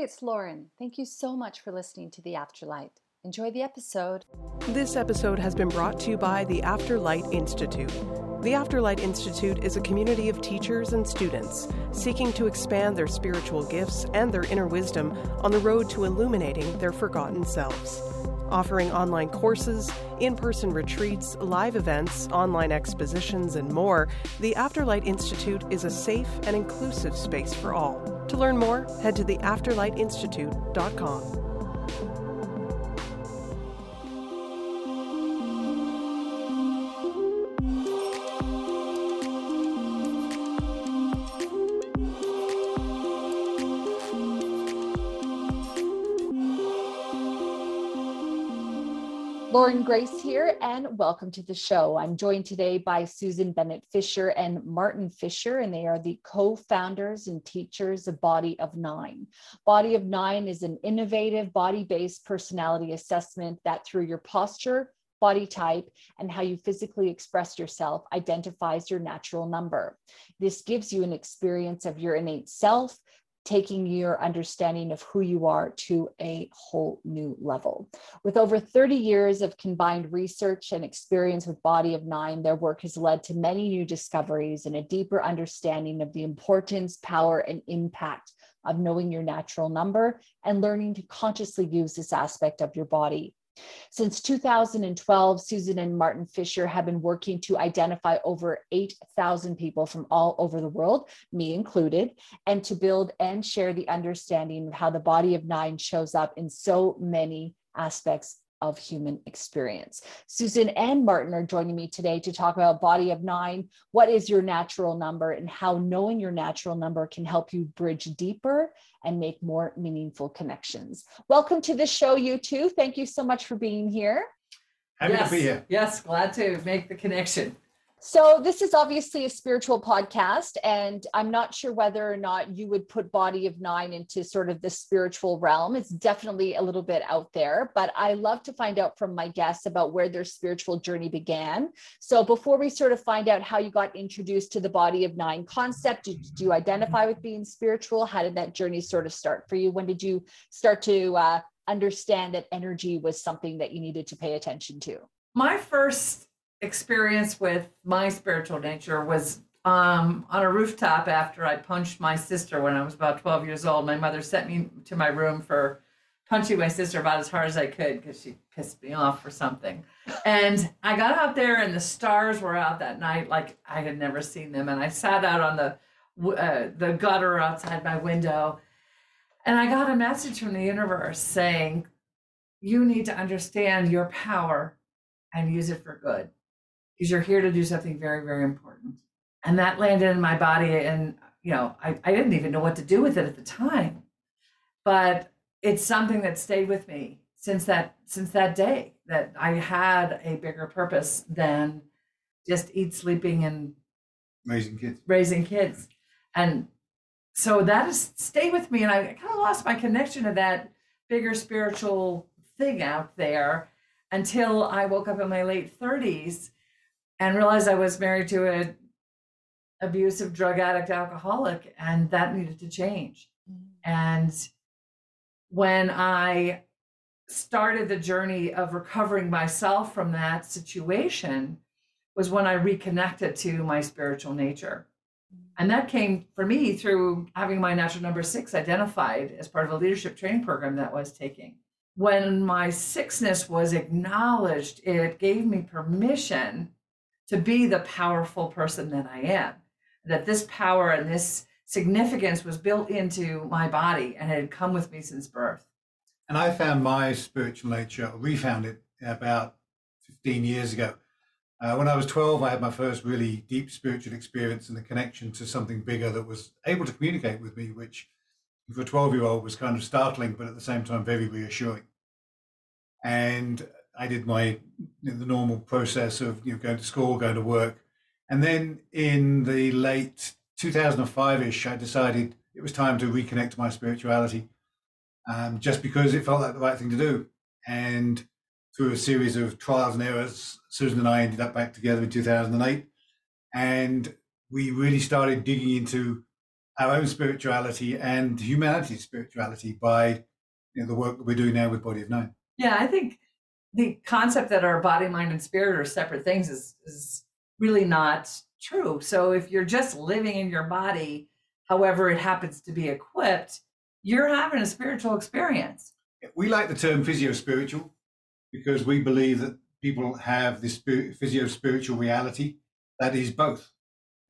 It's Lauren. Thank you so much for listening to The Afterlight. Enjoy the episode. This episode has been brought to you by the Afterlight Institute. The Afterlight Institute is a community of teachers and students seeking to expand their spiritual gifts and their inner wisdom on the road to illuminating their forgotten selves. Offering online courses, in person retreats, live events, online expositions, and more, the Afterlight Institute is a safe and inclusive space for all. To learn more, head to theafterlightinstitute.com. Lauren Grace here, and welcome to the show. I'm joined today by Susan Bennett Fisher and Martin Fisher, and they are the co founders and teachers of Body of Nine. Body of Nine is an innovative body based personality assessment that, through your posture, body type, and how you physically express yourself identifies your natural number. This gives you an experience of your innate self taking your understanding of who you are to a whole new level. With over 30 years of combined research and experience with Body of Nine, their work has led to many new discoveries and a deeper understanding of the importance, power, and impact of knowing your natural number and learning to consciously use this aspect of your body. Since 2012, Susan and Martin Fisher have been working to identify over 8,000 people from all over the world, me included, and to build and share the understanding of how the body of nine shows up in so many aspects of human experience. Susan and Martin are joining me today to talk about body of nine. What is your natural number and how knowing your natural number can help you bridge deeper and make more meaningful connections. Welcome to the show, you two. Thank you so much for being here. Happy yes, to be here. Yes, glad to make the connection. So, this is obviously a spiritual podcast, and I'm not sure whether or not you would put Body of Nine into sort of the spiritual realm. It's definitely a little bit out there, but I love to find out from my guests about where their spiritual journey began. So, before we sort of find out how you got introduced to the Body of Nine concept, did, did you identify with being spiritual? How did that journey sort of start for you? When did you start to uh, understand that energy was something that you needed to pay attention to? My first experience with my spiritual nature was um, on a rooftop after I punched my sister when I was about 12 years old. My mother sent me to my room for punching my sister about as hard as I could because she pissed me off for something. And I got out there and the stars were out that night like I had never seen them. And I sat out on the uh, the gutter outside my window and I got a message from the universe saying, you need to understand your power and use it for good because you're here to do something very, very important. And that landed in my body. And, you know, I, I didn't even know what to do with it at the time. But it's something that stayed with me since that since that day that I had a bigger purpose than just eat, sleeping, and Raising kids. raising kids. And so that has stayed with me. And I kind of lost my connection to that bigger spiritual thing out there until I woke up in my late 30s and realized I was married to a abusive drug addict alcoholic and that needed to change. Mm. And when I started the journey of recovering myself from that situation was when I reconnected to my spiritual nature. Mm. And that came for me through having my natural number six identified as part of a leadership training program that I was taking. When my sixness was acknowledged, it gave me permission to be the powerful person that I am. That this power and this significance was built into my body and had come with me since birth. And I found my spiritual nature, or refound it about 15 years ago. Uh, when I was 12, I had my first really deep spiritual experience and a connection to something bigger that was able to communicate with me, which for a 12 year old was kind of startling, but at the same time, very reassuring. And I did my the normal process of you know going to school, going to work, and then in the late 2005ish, I decided it was time to reconnect to my spirituality, um, just because it felt like the right thing to do. And through a series of trials and errors, Susan and I ended up back together in 2008, and we really started digging into our own spirituality and humanity's spirituality by you know, the work that we're doing now with Body of Nine. Yeah, I think the concept that our body, mind, and spirit are separate things is is really not true. So if you're just living in your body, however it happens to be equipped, you're having a spiritual experience. We like the term physio spiritual because we believe that people have this physio spiritual reality that is both,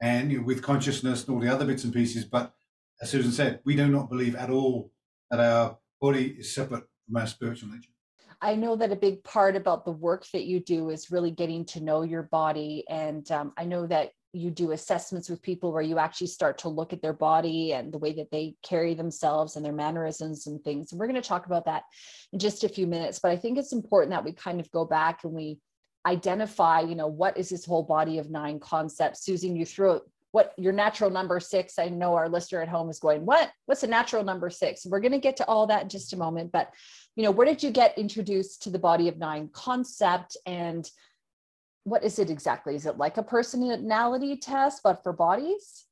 and with consciousness and all the other bits and pieces. But as Susan said, we do not believe at all that our body is separate from our spiritual nature. I know that a big part about the work that you do is really getting to know your body. And um, I know that you do assessments with people where you actually start to look at their body and the way that they carry themselves and their mannerisms and things. And we're going to talk about that in just a few minutes. But I think it's important that we kind of go back and we identify, you know, what is this whole body of nine concept? Susan, you threw what your natural number six. I know our listener at home is going, what? What's a natural number six? We're going to get to all that in just a moment. But, you know, where did you get introduced to the body of nine concept and what is it exactly? Is it like a personality test, but for bodies?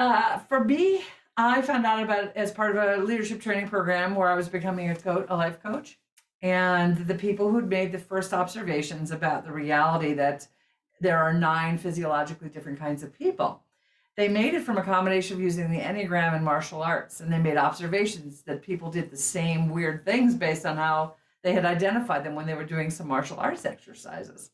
Uh, for me, I found out about it as part of a leadership training program where I was becoming a coach, a life coach. And the people who'd made the first observations about the reality that there are nine physiologically different kinds of people. They made it from a combination of using the Enneagram and martial arts. And they made observations that people did the same weird things based on how they had identified them when they were doing some martial arts exercises.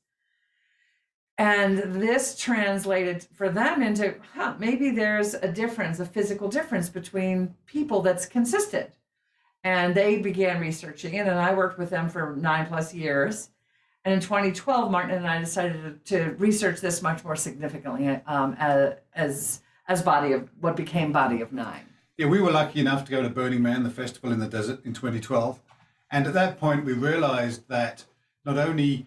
And this translated for them into huh, maybe there's a difference, a physical difference between people that's consistent. And they began researching it, and I worked with them for nine plus years. And in 2012, Martin and I decided to, research this much more significantly um, as, as body of what became Body of Nine. Yeah, we were lucky enough to go to Burning Man, the festival in the desert, in 2012. And at that point, we realized that not only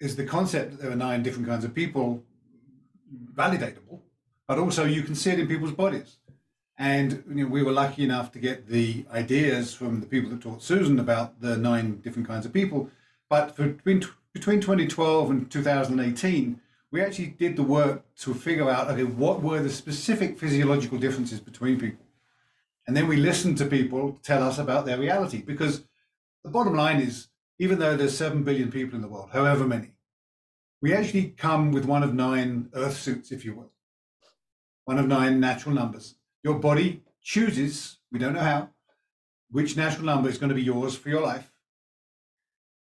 is the concept that there are nine different kinds of people validatable, but also you can see it in people's bodies. And you know, we were lucky enough to get the ideas from the people that taught Susan about the nine different kinds of people. But for, between, between 2012 and 2018, we actually did the work to figure out okay, what were the specific physiological differences between people. And then we listened to people tell us about their reality because the bottom line is even though there's 7 billion people in the world, however many, we actually come with one of nine earth suits, if you will, one of nine natural numbers. Your body chooses, we don't know how, which natural number is going to be yours for your life.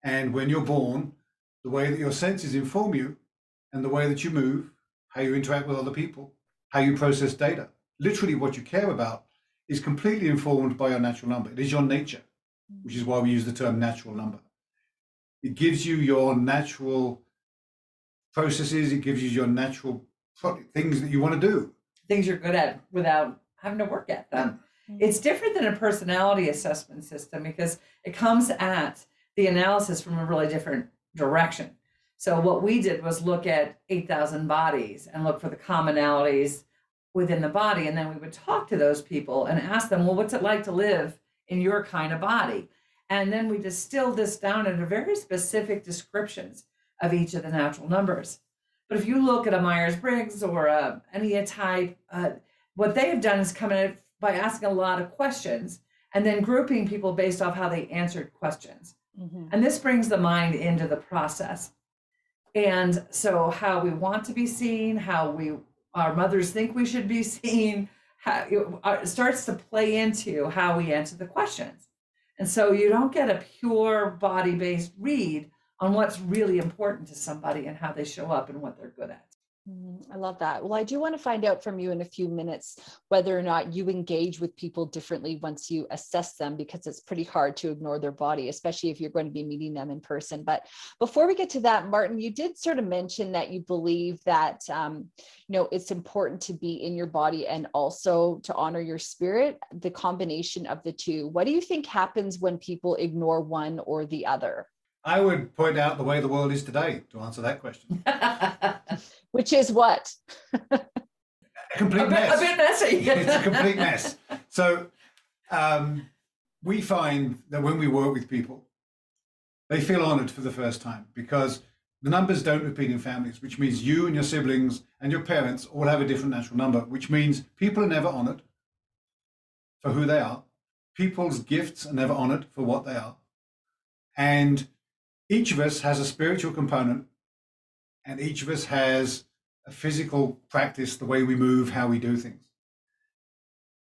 And when you're born, the way that your senses inform you and the way that you move, how you interact with other people, how you process data, literally what you care about is completely informed by your natural number. It is your nature, which is why we use the term natural number. It gives you your natural processes. It gives you your natural things that you want to do. Things you're good at without having to work at them. Mm-hmm. It's different than a personality assessment system because it comes at the analysis from a really different direction. So what we did was look at 8,000 bodies and look for the commonalities within the body. And then we would talk to those people and ask them, well, what's it like to live in your kind of body? And then we distilled this down into very specific descriptions of each of the natural numbers. But if you look at a Myers Briggs or a, any type, uh, what they have done is come in by asking a lot of questions and then grouping people based off how they answered questions. Mm-hmm. And this brings the mind into the process. And so, how we want to be seen, how we our mothers think we should be seen, how, it uh, starts to play into how we answer the questions. And so, you don't get a pure body based read on what's really important to somebody and how they show up and what they're good at. Mm-hmm. I love that. Well, I do want to find out from you in a few minutes whether or not you engage with people differently once you assess them, because it's pretty hard to ignore their body, especially if you're going to be meeting them in person. But before we get to that, Martin, you did sort of mention that you believe that um, you know it's important to be in your body and also to honor your spirit. The combination of the two. What do you think happens when people ignore one or the other? I would point out the way the world is today to answer that question. Which is what? a complete a bit, mess. A bit messy. it's a complete mess. So um, we find that when we work with people, they feel honored for the first time because the numbers don't repeat in families, which means you and your siblings and your parents all have a different natural number, which means people are never honored. for who they are. People's gifts are never honored for what they are. And each of us has a spiritual component, and each of us has a physical practice, the way we move, how we do things.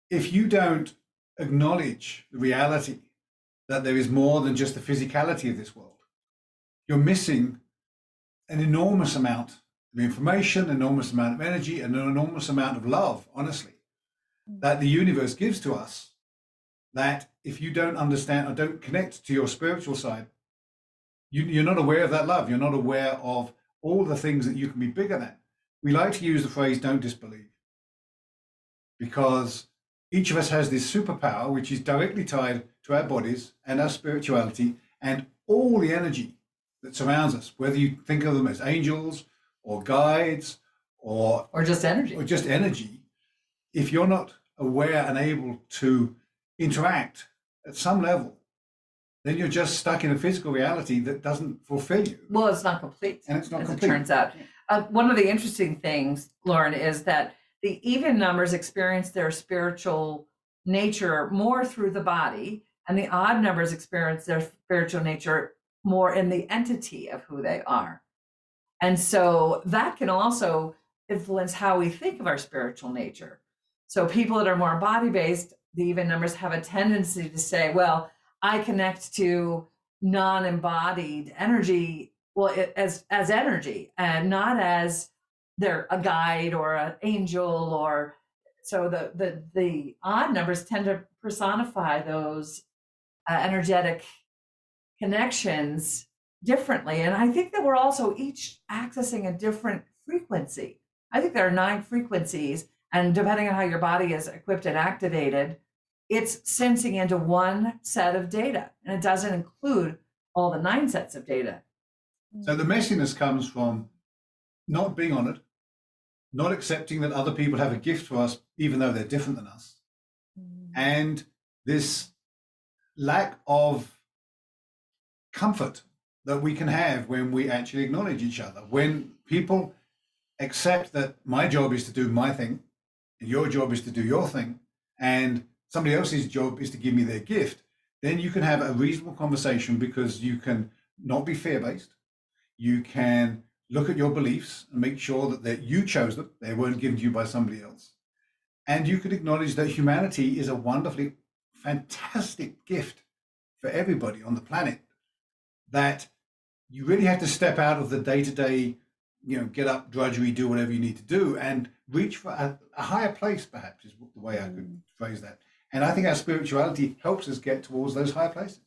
If you don't acknowledge the reality that there is more than just the physicality of this world, you're missing an enormous amount of information, an enormous amount of energy, and an enormous amount of love, honestly, mm. that the universe gives to us. That if you don't understand or don't connect to your spiritual side, you, you're not aware of that love. You're not aware of all the things that you can be bigger than. We like to use the phrase don't disbelieve because each of us has this superpower which is directly tied to our bodies and our spirituality and all the energy that surrounds us, whether you think of them as angels or guides or or just energy or just energy. If you're not aware and able to interact at some level, then you're just stuck in a physical reality that doesn't fulfill you. Well, it's not complete, and it's not as complete. it turns out. Uh, one of the interesting things, Lauren, is that the even numbers experience their spiritual nature more through the body, and the odd numbers experience their spiritual nature more in the entity of who they are. And so that can also influence how we think of our spiritual nature. So people that are more body based, the even numbers have a tendency to say, well, I connect to non embodied energy well as as energy and not as they're a guide or an angel or so the the the odd numbers tend to personify those uh, energetic connections differently and i think that we're also each accessing a different frequency. I think there are nine frequencies and depending on how your body is equipped and activated it's sensing into one set of data and it doesn't include all the nine sets of data so the messiness comes from not being honored, not accepting that other people have a gift for us, even though they're different than us, mm. and this lack of comfort that we can have when we actually acknowledge each other. When people accept that my job is to do my thing, and your job is to do your thing, and somebody else's job is to give me their gift, then you can have a reasonable conversation because you can not be fear based you can look at your beliefs and make sure that, you chose them, they weren't given to you by somebody else. And you can acknowledge that humanity is a wonderfully fantastic gift for everybody on the planet. That you really have to step out of the day to day, you know, get up, drudgery, do whatever you need to do, and reach for a, a higher place, perhaps, is the way I could mm. phrase that. And I think our spirituality helps us get towards those higher places.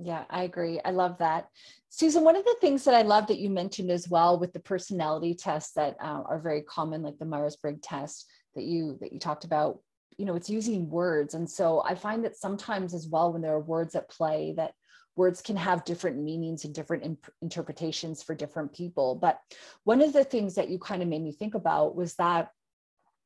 Yeah, I agree. I love that. Susan, one of the things that I love that you mentioned as well with the personality tests that uh, are very common, like the Myers-Briggs test that you that you talked about, you know, it's using words. And so I find that sometimes as well, when there are words at play, that words can have different meanings and different imp- interpretations for different people. But one of the things that you kind of made me think about was that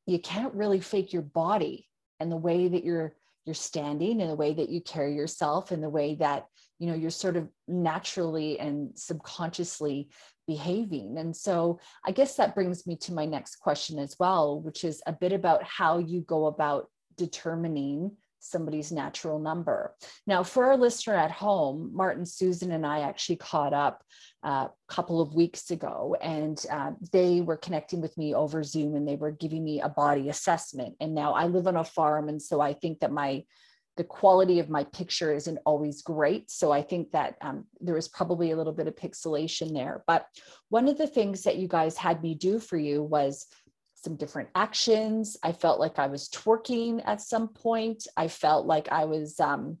you can't really fake your body and the way that you're you're standing and the way that you carry yourself and the way that you know you're sort of naturally and subconsciously behaving. And so i guess that brings me to my next question as well which is a bit about how you go about determining somebody's natural number. Now, for our listener at home, Martin, Susan, and I actually caught up uh, a couple of weeks ago, and uh, they were connecting with me over Zoom and they were giving me a body assessment. And now I live on a farm, and so I think that my the quality of my picture isn't always great. So I think that um, there was probably a little bit of pixelation there. But one of the things that you guys had me do for you was some different actions. I felt like I was twerking at some point. I felt like I was um,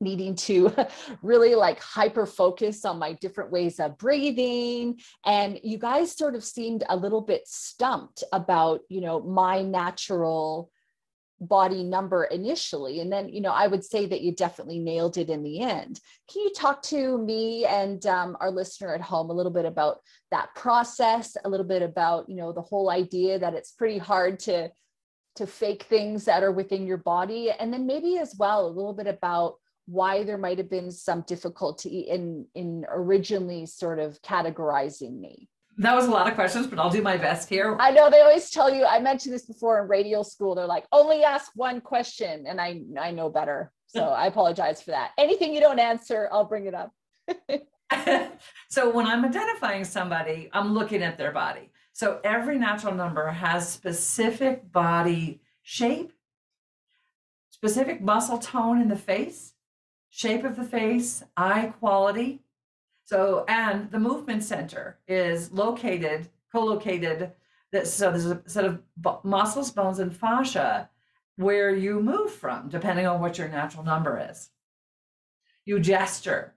needing to really like hyper focus on my different ways of breathing. And you guys sort of seemed a little bit stumped about, you know, my natural body number initially and then you know i would say that you definitely nailed it in the end. Can you talk to me and um, our listener at home a little bit about that process a little bit about you know the whole idea that it's pretty hard to to fake things that are within your body? And then maybe as well a little bit about why there might have been some difficulty in in originally sort of categorizing me that was a lot of questions, but I'll do my best here. I know they always tell you, I mentioned this before in radio school. They're like, only ask one question. And I I know better. So I apologize for that. Anything you don't answer, I'll bring it up. so when I'm identifying somebody, I'm looking at their body. So every natural number has specific body shape, specific muscle tone in the face, shape of the face, eye quality. So, and the movement center is located, co-located. That, so there's a set of muscles, bones, and fascia where you move from, depending on what your natural number is. You gesture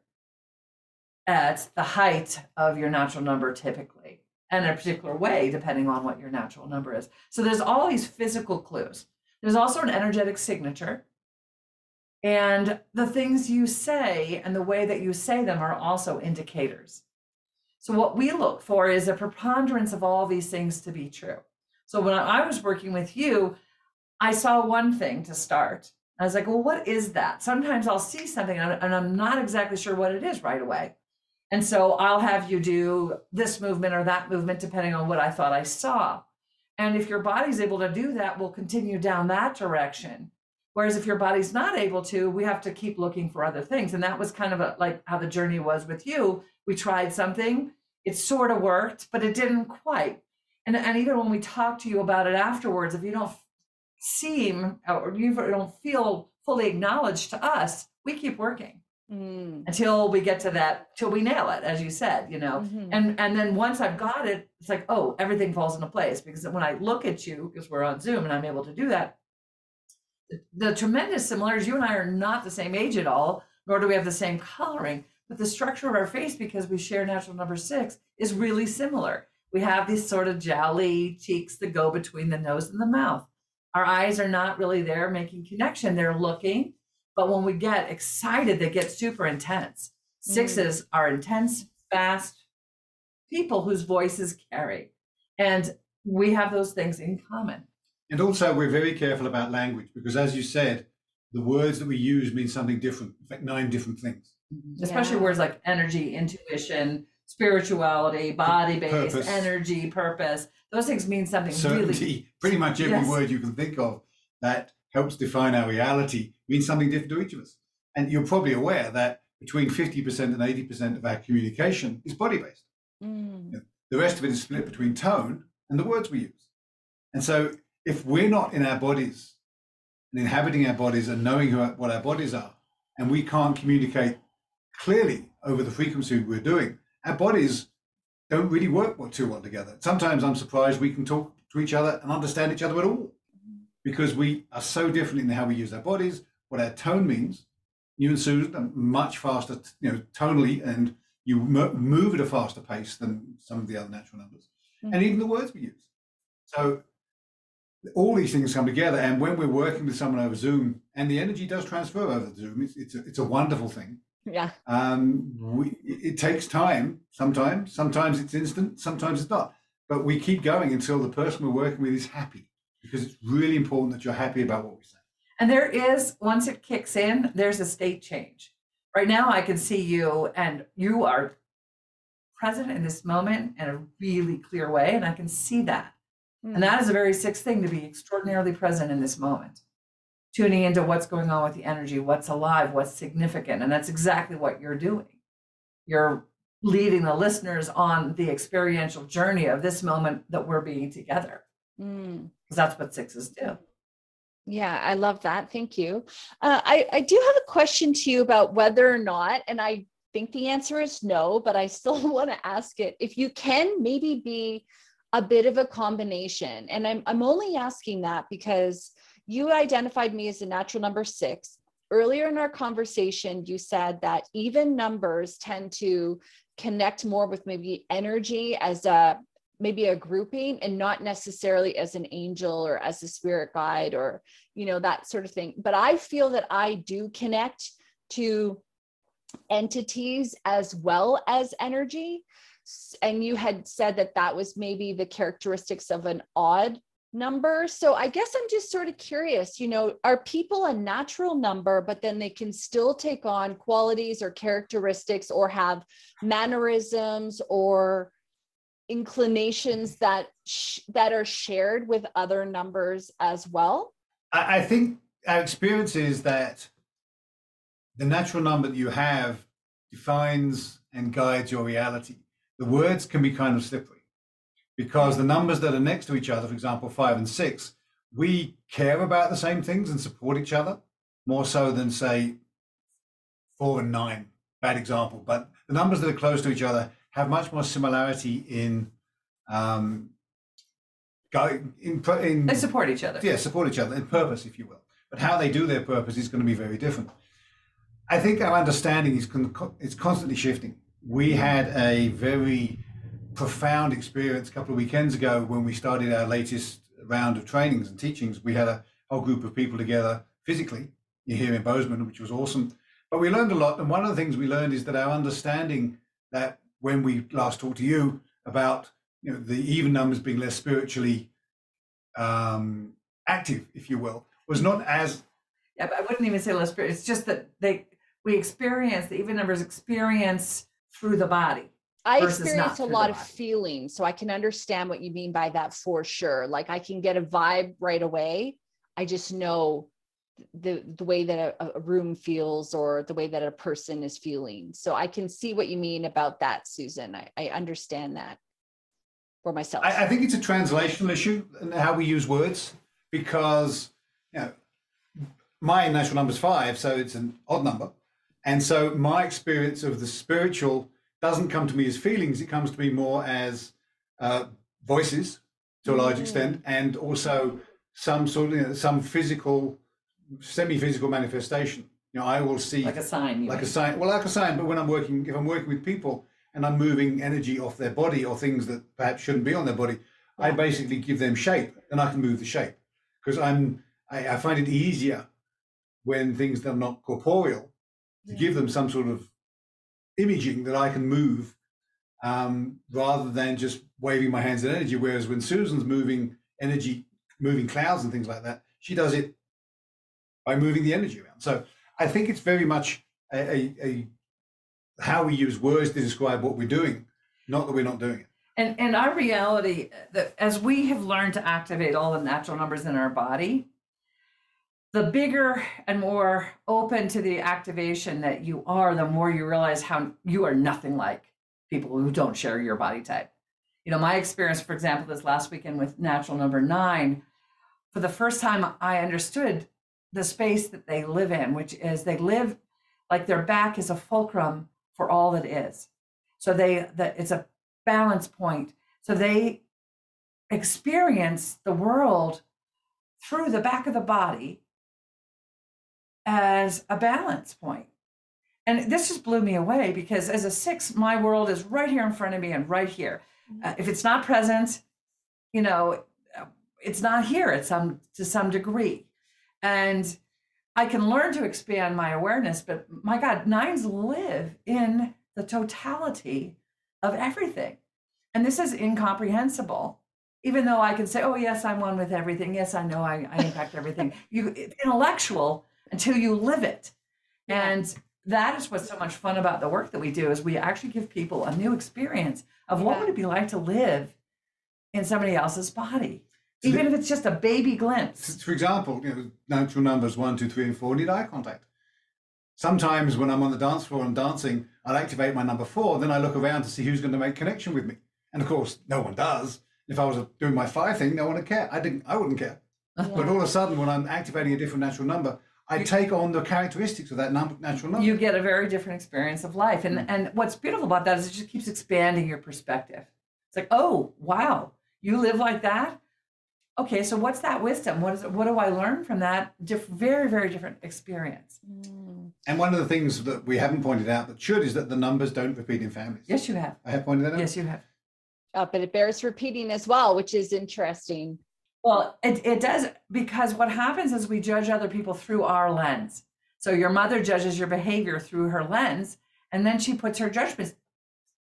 at the height of your natural number typically, and in a particular way, depending on what your natural number is. So there's all these physical clues. There's also an energetic signature. And the things you say and the way that you say them are also indicators. So, what we look for is a preponderance of all these things to be true. So, when I was working with you, I saw one thing to start. I was like, well, what is that? Sometimes I'll see something and I'm not exactly sure what it is right away. And so I'll have you do this movement or that movement, depending on what I thought I saw. And if your body's able to do that, we'll continue down that direction. Whereas if your body's not able to, we have to keep looking for other things. And that was kind of a, like how the journey was with you. We tried something, it sort of worked, but it didn't quite. And, and even when we talk to you about it afterwards, if you don't seem or you don't feel fully acknowledged to us, we keep working mm. until we get to that, till we nail it, as you said, you know. Mm-hmm. And and then once I've got it, it's like, oh, everything falls into place because when I look at you, because we're on Zoom and I'm able to do that, the, tremendous similarities. You and I are not the same age at all, nor do we have the same coloring, but the structure of our face, because we share natural number six, is really similar. We have these sort of jowly cheeks that go between the nose and the mouth. Our eyes are not really there making connection. They're looking, but when we get excited, they get super intense. Sixes mm. are intense, fast people whose voices carry. And we have those things in common. And also, we're very careful about language because, as you said, the words that we use mean something different, in fact, nine different things. Mm-hmm. Especially words like energy, intuition, spirituality, body based, energy, purpose. Those things mean something Certainty. really. Pretty much every yes. word you can think of that helps define our reality means something different to each of us. And you're probably aware that between 50% and 80% of our communication is body based. Mm. The rest of it is split between tone and the words we use. And so if we're not in our bodies and inhabiting our bodies and knowing who, what our bodies are, and we can't communicate clearly over the frequency we're doing, our bodies don't really work too well together. Sometimes I'm surprised we can talk to each other and understand each other at all because we are so different in how we use our bodies, what our tone means. You and Susan are much faster, you know, tonally, and you move at a faster pace than some of the other natural numbers, mm-hmm. and even the words we use. So all these things come together, and when we're working with someone over Zoom, and the energy does transfer over Zoom, it's it's a, it's a wonderful thing. Yeah. Um, we, it takes time sometimes. Sometimes it's instant. Sometimes it's not. But we keep going until the person we're working with is happy because it's really important that you're happy about what we say. And there is, once it kicks in, there's a state change. Right now, I can see you, and you are present in this moment in a really clear way. And I can see that. Mm. And that is a very sixth thing to be extraordinarily present in this moment tuning into what's going on with the energy, what's alive, what's significant. And that's exactly what you're doing. You're leading the listeners on the experiential journey of this moment that we're being together. Because mm. that's what sixes do. Yeah, I love that. Thank you. Uh, I, I do have a question to you about whether or not, and I think the answer is no, but I still want to ask it. If you can maybe be a bit of a combination, and I'm, I'm only asking that because you identified me as a natural number six. Earlier in our conversation, you said that even numbers tend to connect more with maybe energy as a maybe a grouping and not necessarily as an angel or as a spirit guide or you know that sort of thing. But i feel that i do connect to entities as well as energy and you had said that that was maybe the characteristics of an odd number. So I guess I'm just sort of curious, you know, are people a natural number, but then they can still take on qualities or characteristics or have mannerisms or inclinations that sh- that are shared with other numbers as well? I, I think our experience is that the natural number that you have defines and guides your reality. The words can be kind of slippery because the numbers that are next to each other, for example, five and six, we care about the same things and support each other more so than, say, four and nine. Bad example, but the numbers that are close to each other have much more similarity in um, in, in they support each other. Yeah, support each other in purpose, if you will. But how they do their purpose is going to be very different. I think our understanding is con- it's constantly shifting. We had a very profound experience a couple of weekends ago when we started our latest round of trainings and teachings. We had a whole group of people together physically here in Bozeman, which was awesome. But we learned a lot. And one of the things we learned is that our understanding that when we last talked to you about you know, the even numbers being less spiritually um, active, if you will, was not as. Yeah, I wouldn't even say less spiritual. It's just that they we experience the even numbers experience through the body. I experience a lot of feelings, so I can understand what you mean by that for sure. Like I can get a vibe right away. I just know the the way that a, a, room feels or the way that a person is feeling so i can see what you mean about that susan i, I understand that for myself I, I, think it's a translational issue and how we use words because you know my natural number is five so it's an odd number and so my experience of the spiritual doesn't come to me as feelings it comes to me more as uh, voices to a large mm. extent and also some sort of you know, some physical semi-physical manifestation. You know, I will see like a sign, like a sign. Well, like a sign. But when I'm working, if I'm working with people and I'm moving energy off their body or things that perhaps shouldn't be on their body, yeah. I basically give them shape, and I can move the shape because I'm. I, I, find it easier when things that are not corporeal to give them some sort of imaging that I can move um, rather than just waving my hands in energy. Whereas when Susan's moving energy, moving clouds and things like that, she does it by moving the energy around. So I think it's very much a, a, a how we use words to describe what we're doing, not that we're not doing it. And and our reality that as we have learned to activate all the natural numbers in our body, the bigger and more open to the activation that you are, the more you realize how you are nothing like people who don't share your body type. You know, my experience, for example, this last weekend with natural number nine, for the first time, I understood the space that they live in, which is they live like their back is a fulcrum for all that is. So they that it's a balance point. So they experience the world through the back of the body as a balance point. And this just blew me away because as a six, my world is right here in front of me and right here. Mm-hmm. Uh, if it's not present, you know, it's not here at some to some degree and I can learn to expand my awareness, but my God, nines live in the totality of everything. And this is incomprehensible. Even though I can say, oh, yes, I'm one with everything. Yes, I know I, I impact everything. You intellectual until you live it. And that is what's so much fun about the work that we do is we actually give people a new experience of what would it be like to live in somebody else's body even if it's just a baby glimpse. For example, you know, natural numbers one, two, three, and four need eye contact. Sometimes when I'm on the dance floor and dancing, I'll activate my number four. Then I look around to see who's going to make connection with me. And of course, no one does. If I was doing my five thing, no one would care. I didn't. I wouldn't care. Yeah. But all of a sudden, when I'm activating a different natural number, I take on the characteristics of that number, natural number. You get a very different experience of life, and mm. and what's beautiful about that is it just keeps expanding your perspective. It's like, oh wow, you live like that okay so what's that wisdom what is it, what do i learn from that diff- very very different experience mm. and one of the things that we haven't pointed out that should is that the numbers don't repeat in families yes you have i have pointed that out yes you have uh, but it bears repeating as well which is interesting well it, it does because what happens is we judge other people through our lens so your mother judges your behavior through her lens and then she puts her judgments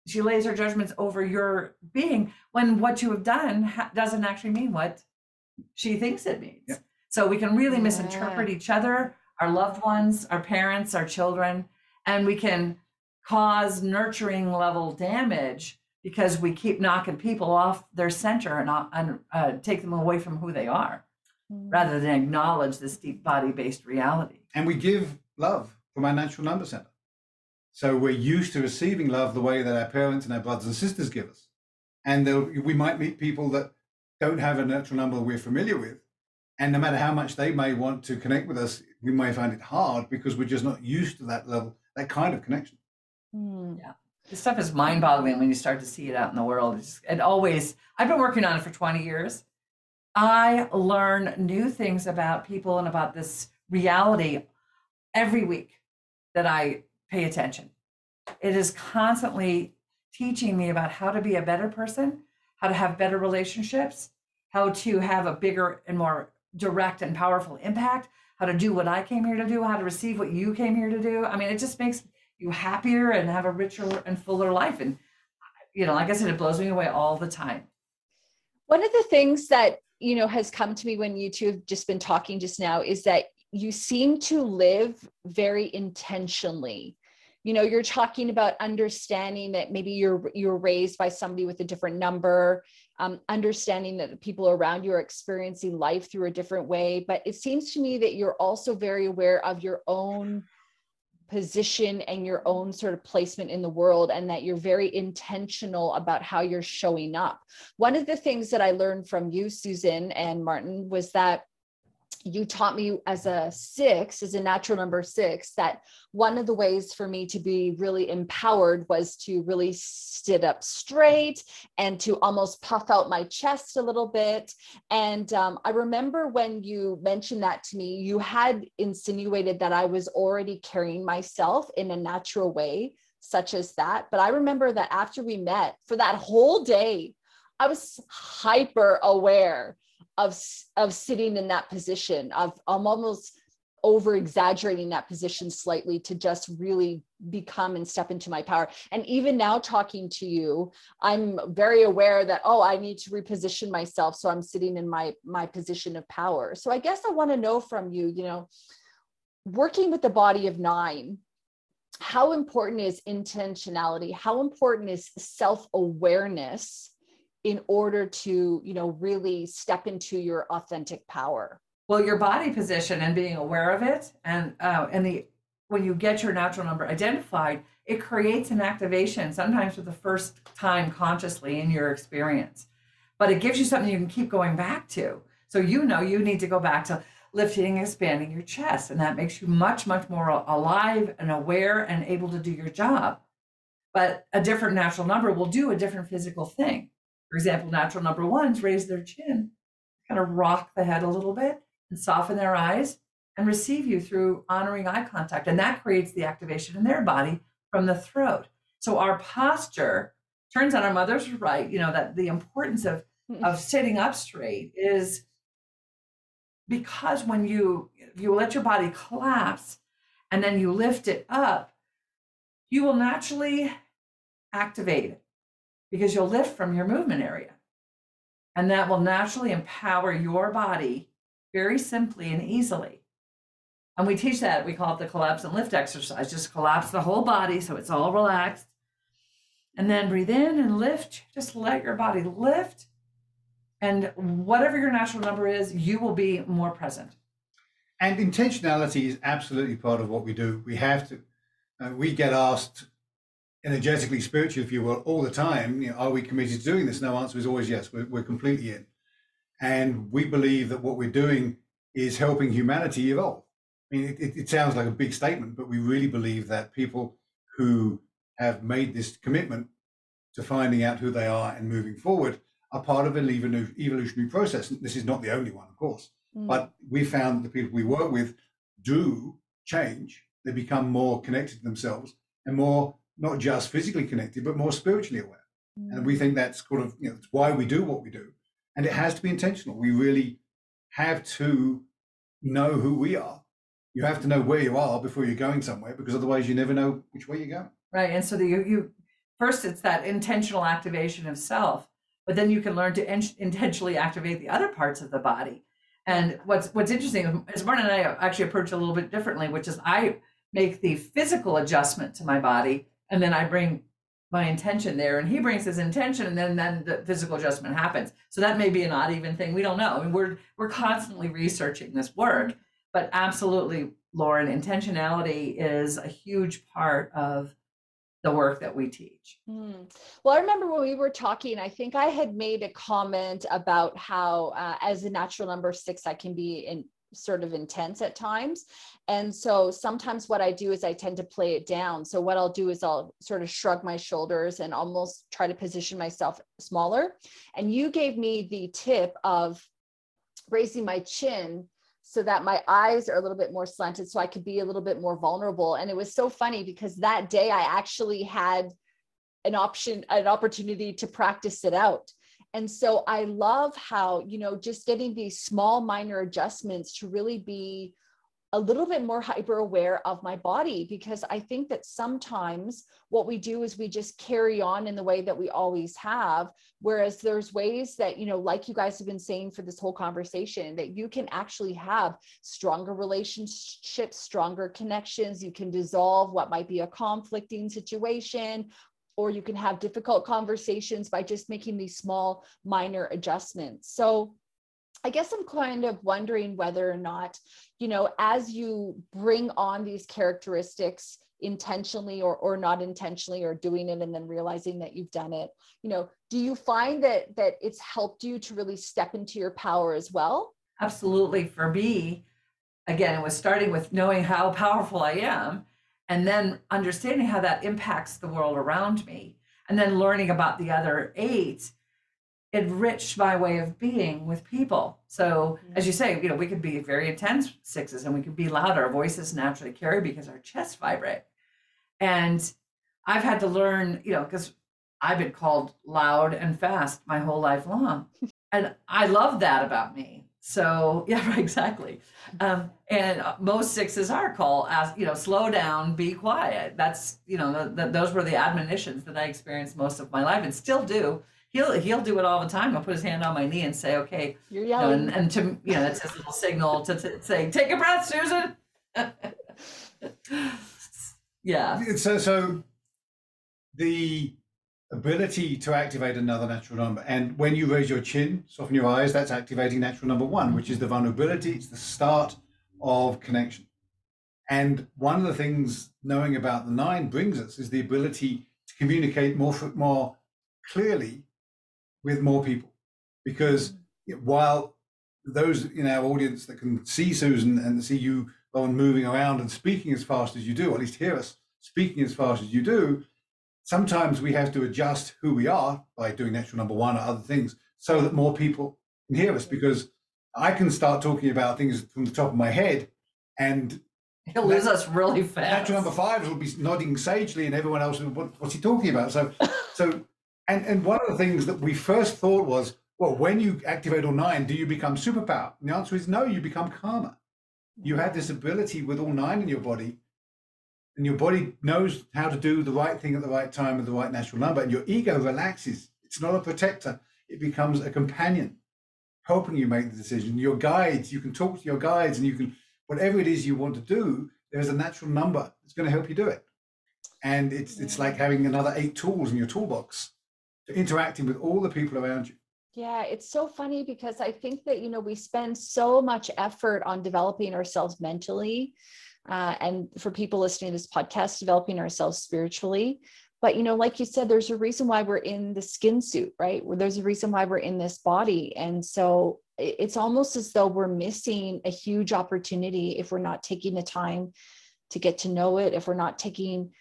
she lays her judgments over your being when what you have done ha- doesn't actually mean what she thinks it means. Yeah. So we can really yeah. misinterpret each other, our loved ones, our parents, our children, and we can cause nurturing level damage because we keep knocking people off their center and, uh, and uh, take them away from who they are Mm. rather than acknowledge this deep body based reality. And we give love from our natural number center. So we're used to receiving love the way that our parents and our brothers and sisters give us. And we might meet people that don't have a natural number we're familiar with. And no matter how much they may want to connect with us, we may find it hard because we're just not used to that level, that kind of connection. Mm. This stuff is mind boggling when you start to see it out in the world. It's, it always, I've been working on it for 20 years. I learn new things about people and about this reality every week that I pay attention. It is constantly teaching me about how to be a better person, how to have better relationships, how to have a bigger and more direct and powerful impact, how to do what I came here to do, how to receive what you came here to do. I mean, it just makes you happier and have a richer and fuller life. And, you know, like I said, it blows me away all the time. One of the things that you know has come to me when you two have just been talking just now is that you seem to live very intentionally you know you're talking about understanding that maybe you're you're raised by somebody with a different number um, understanding that the people around you are experiencing life through a different way but it seems to me that you're also very aware of your own position and your own sort of placement in the world and that you're very intentional about how you're showing up. One of the things that i learned from you susan and martin was that you taught me as a six, as a natural number six, that one of the ways for me to be really empowered was to really sit up straight and to almost puff out my chest a little bit. And um, I remember when you mentioned that to me, you had insinuated that I was already carrying myself in a natural way, such as that. But I remember that after we met for that whole day, I was hyper aware of of sitting in that position of i'm almost over exaggerating that position slightly to just really become and step into my power. And even now talking to you i'm very aware that oh i need to reposition myself. So i'm sitting in my my position of power. So i guess i want to know from you you know working with the body of nine how important is intentionality? How important is self-awareness in order to you know really step into your authentic power. Well your body position and being aware of it and uh, and the when you get your natural number identified it creates an activation sometimes for the first time consciously in your experience. But it gives you something you can keep going back to. So you know you need to go back to lifting and expanding your chest and that makes you much much more alive and aware and able to do your job. But a different natural number will do a different physical thing for example, natural number ones raise their chin, kind of rock the head a little bit and soften their eyes and receive you through honoring eye contact. And that creates the activation in their body from the throat. So our posture turns on our mother's right, you know, that the importance of, hmm. of sitting up straight is because when you you let your body collapse and then you lift it up, you will naturally activate it because you'll lift from your movement area. And that will naturally empower your body very simply and easily. And we teach that. We call it the collapse and lift exercise. Just collapse the whole body so it's all relaxed. And then breathe in and lift. Just let your body lift. And whatever your natural number is, you will be more present. And intentionality is absolutely part of what we do. We have to, uh, we get asked energetically spiritual, if you will, all the time. You know, are we committed to doing this? No answer is always yes. We're, we're completely in, and we believe that what we're doing is helping humanity evolve. I mean, it, it sounds like a big statement, but we really believe that people who have made this commitment to finding out who they are and moving forward are part of an evolutionary process. This is not the only one, of course, mm. but we found that the people we work with do change. They become more connected to themselves and more not just physically connected, but more spiritually aware. Mm. And we think that's kind of, you know, it's why we do what we do. And it has to be intentional. We really have to know who we are. You have to know where you are before you're going somewhere, because otherwise you never know which way you go. Right. And so the, you, you first, it's that intentional activation of self, but then you can learn to in, intentionally activate the other parts of the body. And what's what's interesting is Martin and I actually approach a little bit differently, which is I make the physical adjustment to my body and then I bring my intention there and he brings his intention and then then the physical adjustment happens. So that may be an odd even thing. We don't know. I mean, we're we're constantly researching this work but absolutely lauren intentionality is a huge part of the work that we teach. Mm. well i remember when we were talking i think i had made a comment about how uh, as a natural number six i can be in sort of intense at times. And so sometimes what I do is I tend to play it down. So what I'll do is I'll sort of shrug my shoulders and almost try to position myself smaller. And you gave me the tip of raising my chin so that my eyes are a little bit more slanted so I could be a little bit more vulnerable. And it was so funny because that day I actually had an option, an opportunity to practice it out. And so I love how, you know, just getting these small minor adjustments to really be a little bit more hyper aware of my body because I think that sometimes what we do is we just carry on in the way that we always have. Whereas there's ways that, you know, like you guys have been saying for this whole conversation, that you can actually have stronger relationships, stronger connections. You can dissolve what might be a conflicting situation or you can have difficult conversations by just making these small minor adjustments. So i guess i'm kind of wondering whether or not you know as you bring on these characteristics intentionally or, or not intentionally or doing it and then realizing that you've done it you know do you find that that it's helped you to really step into your power as well? Absolutely. For me again it was starting with knowing how powerful i am and then understanding how that impacts the world around me and then learning about the other eight enriched my way of being with people. So mm-hmm. as you say you know we could be very intense sixes and we could be loud. Our voices naturally carry because our chests vibrate. And i've had to learn you know because i've been called loud and fast my whole life long. And i love that about me so yeah, right, exactly. Um, and uh, most sixes are called as you know, slow down, be quiet. That's you know, the, the, those were the admonitions that I experienced most of my life, and still do. He'll he'll do it all the time. He'll put his hand on my knee and say, "Okay," you're yelling, you know, and, and, to you know, that's his little signal to, to say, "Take a breath, Susan." yeah. So so the ability to activate another natural number. And when you raise your chin, soften your eyes, that's activating natural number one, which is the vulnerability. It's the start of connection. And one of the things knowing about the nine brings us is the ability to communicate more more clearly with more people. Because while those in our audience that can see Susan and see you on moving around and speaking as fast as you do, or at least hear us speaking as fast as you do, sometimes we have to adjust who we are by doing natural number one or other things so that more people can hear us because I can start talking about things from the top of my head and he'll lose us really fast. Natural number five will be nodding sagely and everyone else will, what, what's he talking about? So, so, and, and one of the things that we first thought was, well, when you activate all nine, do you become superpower? And the answer is no, you become calmer. You have this ability with all nine in your body and your body knows how to do the right thing at the right time with the right natural number, and your ego relaxes. It's not a protector, it becomes a companion, helping you make the decision. Your guides, you can talk to your guides, and you can, whatever it is you want to do, there's a natural number that's going to help you do it. And it's it's like having another eight tools in your toolbox to interacting with all the people around you. Yeah, it's so funny because I think that, you know, we spend so much effort on developing ourselves mentally uh, and for people listening to this podcast, developing ourselves spiritually. But you know, like you said, there's a reason why we're in the skin suit, right? There's a reason why we're in this body, and so it's almost as though we're missing a huge opportunity if we're not taking the time to get to know it, if we're not taking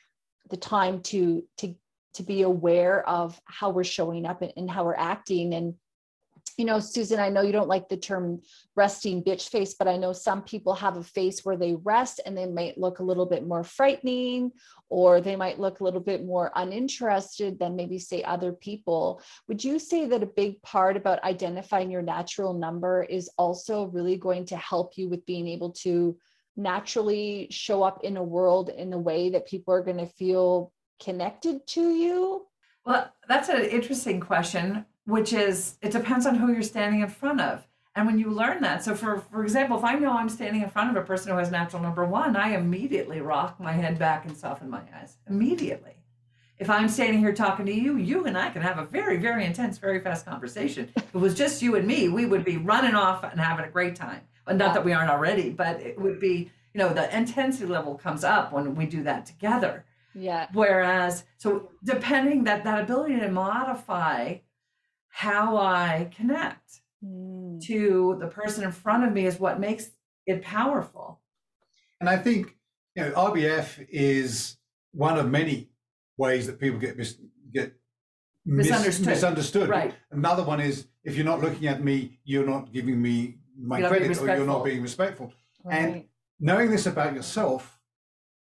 the time to to to be aware of how we're showing up and, and how we're acting and you know, Susan, I know you don't like the term resting bitch face, but I know some people have a face where they rest and they might look a little bit more frightening or they might look a little bit more uninterested than maybe, say, other people. Would you say that a big part about identifying your natural number is also really going to help you with being able to naturally show up in a world in a way that people are going to feel connected to you? Well, that's an interesting question which is it depends on who you're standing in front of. And when you learn that, so for for example, if I know I'm standing in front of a person who has natural number one, I immediately rock my head back and soften my eyes immediately, if I'm standing here talking to you, you and I can have a very, very intense, very fast conversation. If it was just you and me, we would be running off and having a great time. Well, not that we aren't already, but it would be, you know, the intensity level comes up when we do that together. Yeah. Whereas, so depending that that ability to modify how I connect Mm. to the person in front of me is what makes it powerful. And I think you know RBF is one of many ways that people get mis- get mis- Misunderstood. misunderstood. Right. Another one is if you're not looking at me, you're not giving me my You're credit, or you're not being respectful. And- Knowing this about yourself,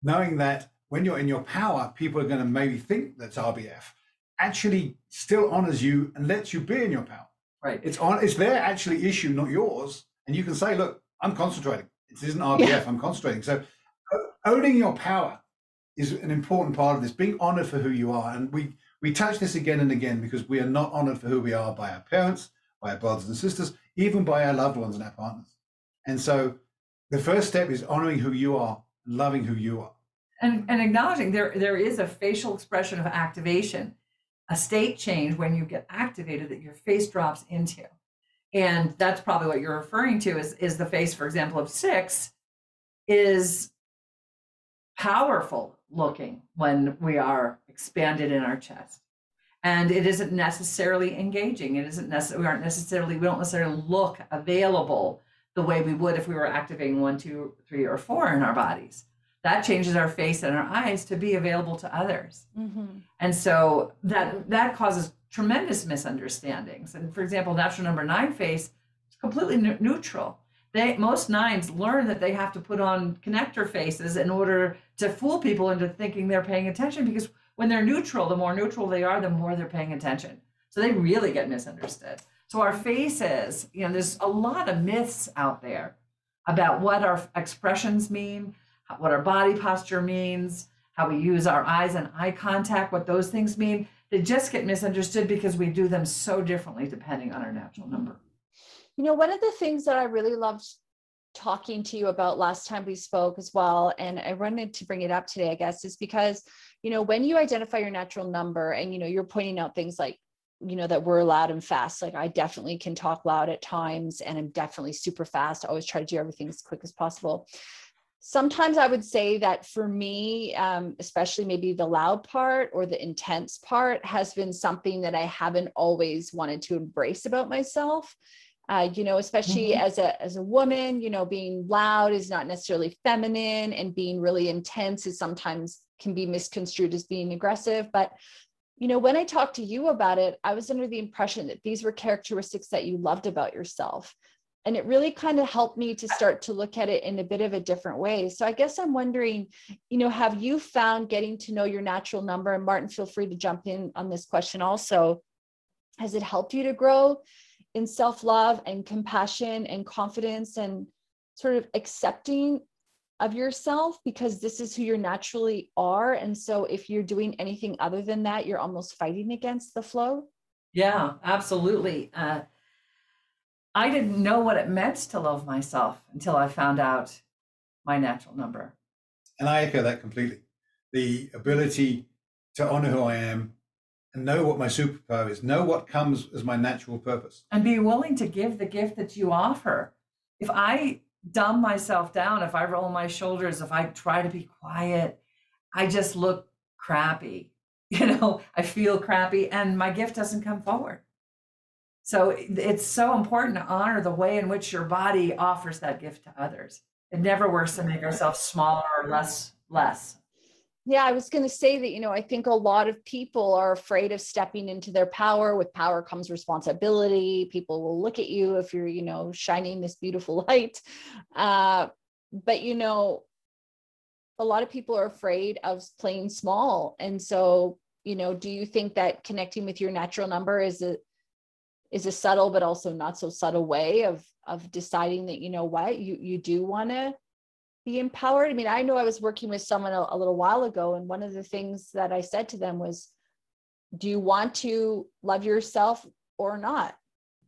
knowing that when you're in your power, people are going to maybe think that's RBF, actually still honors you and lets you be in your power. Right. It's on. It's their actually issue, not yours. And you can say, "Look, I'm concentrating. This isn't RBF. I'm concentrating." So, owning your power is an important part of this. Being honored for who you are, and we we touch this again and again because we are not honored for who we are by our parents, by our brothers and sisters, even by our loved ones and our partners. And so, the first step is honoring who you are, loving who you are. and, and acknowledging there there is a facial expression of activation a state change when you get activated that your face drops into. And that's probably what you're referring to is is the face for example of six is powerful looking when we are expanded in our chest. And it isn't necessarily engaging. It isn't necessarily we aren't necessarily we don't necessarily look available the way we would if we were activating one two three or four in our bodies that changes our face and our eyes to be available to others. Mhm. and so that that causes tremendous misunderstandings. And for example natural number nine face is completely ne- neutral. They most nines learn that they have to put on connector faces in order to fool people into thinking they're paying attention because when they're neutral the more neutral they are the more they're paying attention. So they really get misunderstood. So our faces you know there's a lot of myths out there about what our expressions mean what our body posture means how we use our eyes and eye contact what those things mean they just get misunderstood because we do them so differently depending on our natural number You know, one of the things that I really loved talking to you about last time we spoke as well, and I wanted to bring it up today, I guess, is because, you know, when you identify your natural number and, you know, you're pointing out things like, you know, that we're loud and fast. Like I definitely can talk loud at times and I'm definitely super fast. I always try to do everything as quick as possible. Sometimes I would say that for me, um, especially maybe the loud part or the intense part has been something that I haven't always wanted to embrace about myself. Uh, you know especially as a as a woman you know being loud is not necessarily feminine and being really intense is sometimes can be misconstrued as being aggressive. But you know when i talked to you about it i was under the impression that these were characteristics that you loved about yourself and it really kind of helped me to start to look at it in a bit of a different way so i guess i'm wondering you know have you found getting to know your natural number and martin feel free to jump in on this question also has it helped you to grow in self love and compassion and confidence and sort of accepting of yourself because this is who you naturally are. And so if you're doing anything other than that, you're almost fighting against the flow. yeah absolutely uh, i didn't know what it meant to love myself until i found out my natural number And I echo that completely. The ability to honor who I am and know what my superpower is, know what comes as my natural purpose. and be willing to give the gift that you offer. If I dumb myself down, if I roll my shoulders, if I try to be quiet, I just look crappy. You know, I feel crappy and my gift doesn't come forward. So it's so important to honor the way in which your body offers that gift to others. It never works to make ourselves smaller or less less. Yeah, I was going to say that, you know, I think a lot of people are afraid of stepping into their power. With power comes responsibility. People will look at you if you're, you know, shining this beautiful light. Uh, but, you know, a lot of people are afraid of playing small. And so, you know, do you think that connecting with your natural number is a is a subtle but also not so subtle way of of deciding that you know what you you do want to be empowered. I mean, I know I was working with someone a, a little while ago, and one of the things that I said to them was, Do you want to love yourself or not?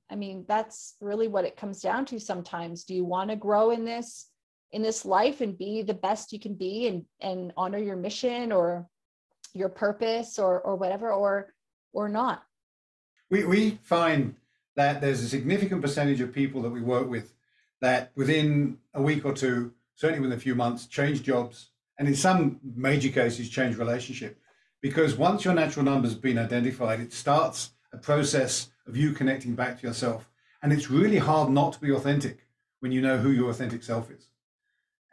I mean, that's really what it comes down to sometimes. Do you want to grow in this in this life and be the best you can be and and honor your mission or your purpose or or whatever or or not we we find that there's a significant percentage of people that we work with that within a week or two certainly within a few months change jobs and in some major cases change relationship. Because once your natural number has been identified it starts a process of you connecting back to yourself. And it's really hard not to be authentic when you know who your authentic self is.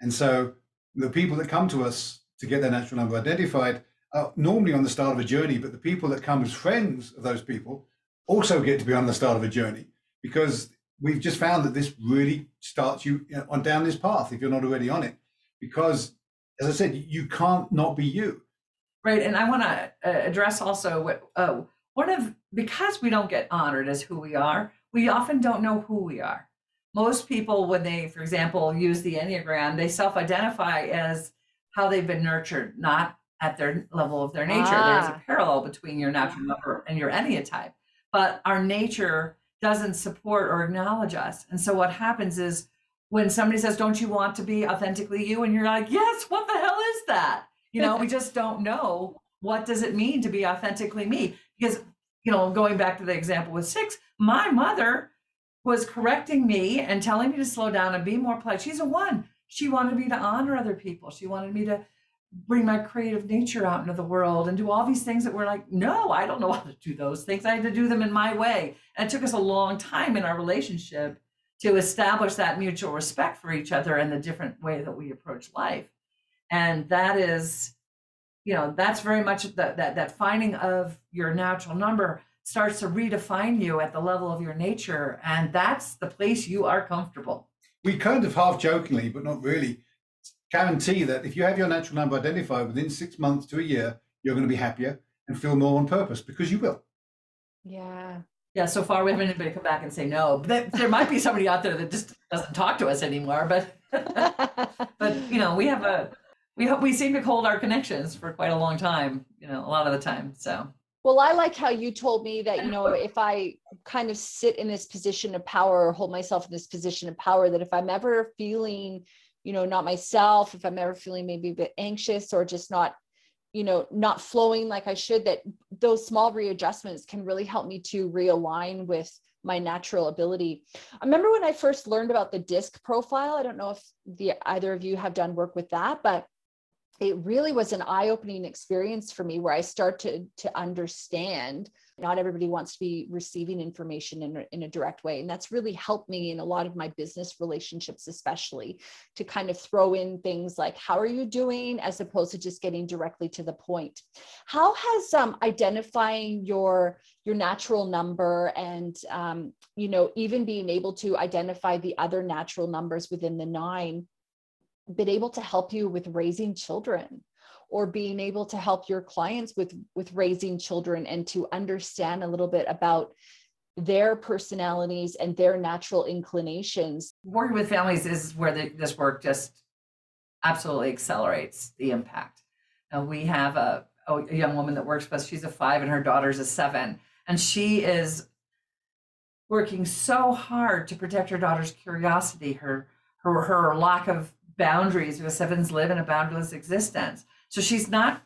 And so the people that come to us to get their natural number identified are normally on the start of a journey, but the people that come as friends of those people also get to be on the start of a journey because we've just found that this really starts you on down this path if you're not already on it. Because, as I said, you can't not be you. Right, and I want to uh, address also what uh, one of because we don't get honored as who we are, we often don't know who we are. Most people, when they, for example, use the Enneagram, they self-identify as how they've been nurtured, not at their level of their nature. Ah. There's a ah. parallel between your natural number and your enneatype, but our nature doesn't support or acknowledge us. And so what happens is when somebody says, "Don't you want to be authentically you?" and you're like, "Yes, what the hell is that?" You know, we just don't know what does it mean to be authentically me because you know, going back to the example with 6, my mother was correcting me and telling me to slow down and be more polite. She's a 1. She wanted me to honor other people. She wanted me to bring my creative nature out into the world and do all these things that were like, no, I don't know how to do those things. I had to do them in my way. And it took us a long time in our relationship to establish that mutual respect for each other and the different way that we approach life. And that is, you know, that's very much that that that finding of your natural number starts to redefine you at the level of your nature. And that's the place you are comfortable. We kind of half jokingly, but not really, guarantee that if you have your natural number identified within six months to a year, you're going to be happier and feel more on purpose because you will. Yeah. Yeah. So far, we haven't anybody come back and say no. But there might be somebody out there that just doesn't talk to us anymore. But, but you know, we have a we hope we seem to hold our connections for quite a long time. You know, a lot of the time. So. Well, I like how you told me that, you know, if I kind of sit in this position of power or hold myself in this position of power, that if I'm ever feeling you know not myself if i'm ever feeling maybe a bit anxious or just not you know not flowing like i should that those small readjustments can really help me to realign with my natural ability. I remember when i first learned about the DISC profile i don't know if the either of you have done work with that but it really was an eye-opening experience for me where i start to to understand not everybody wants to be receiving information in, in a direct way. And that's really helped me in a lot of my business relationships especially to kind of throw in things like how are you doing? as opposed to just getting directly to the point. How has um, identifying your your natural number and um, you know even being able to identify the other natural numbers within the nine been able to help you with raising children or being able to help your clients with with raising children and to understand a little bit about their personalities and their natural inclinations. Working with families is where the, this work just absolutely accelerates the impact. Now we have a, a young woman that works with us. She's a five and her daughter's a seven. And she is working so hard to protect her daughter's curiosity her her her lack of boundaries because sevens live in a boundaryless existence so she's not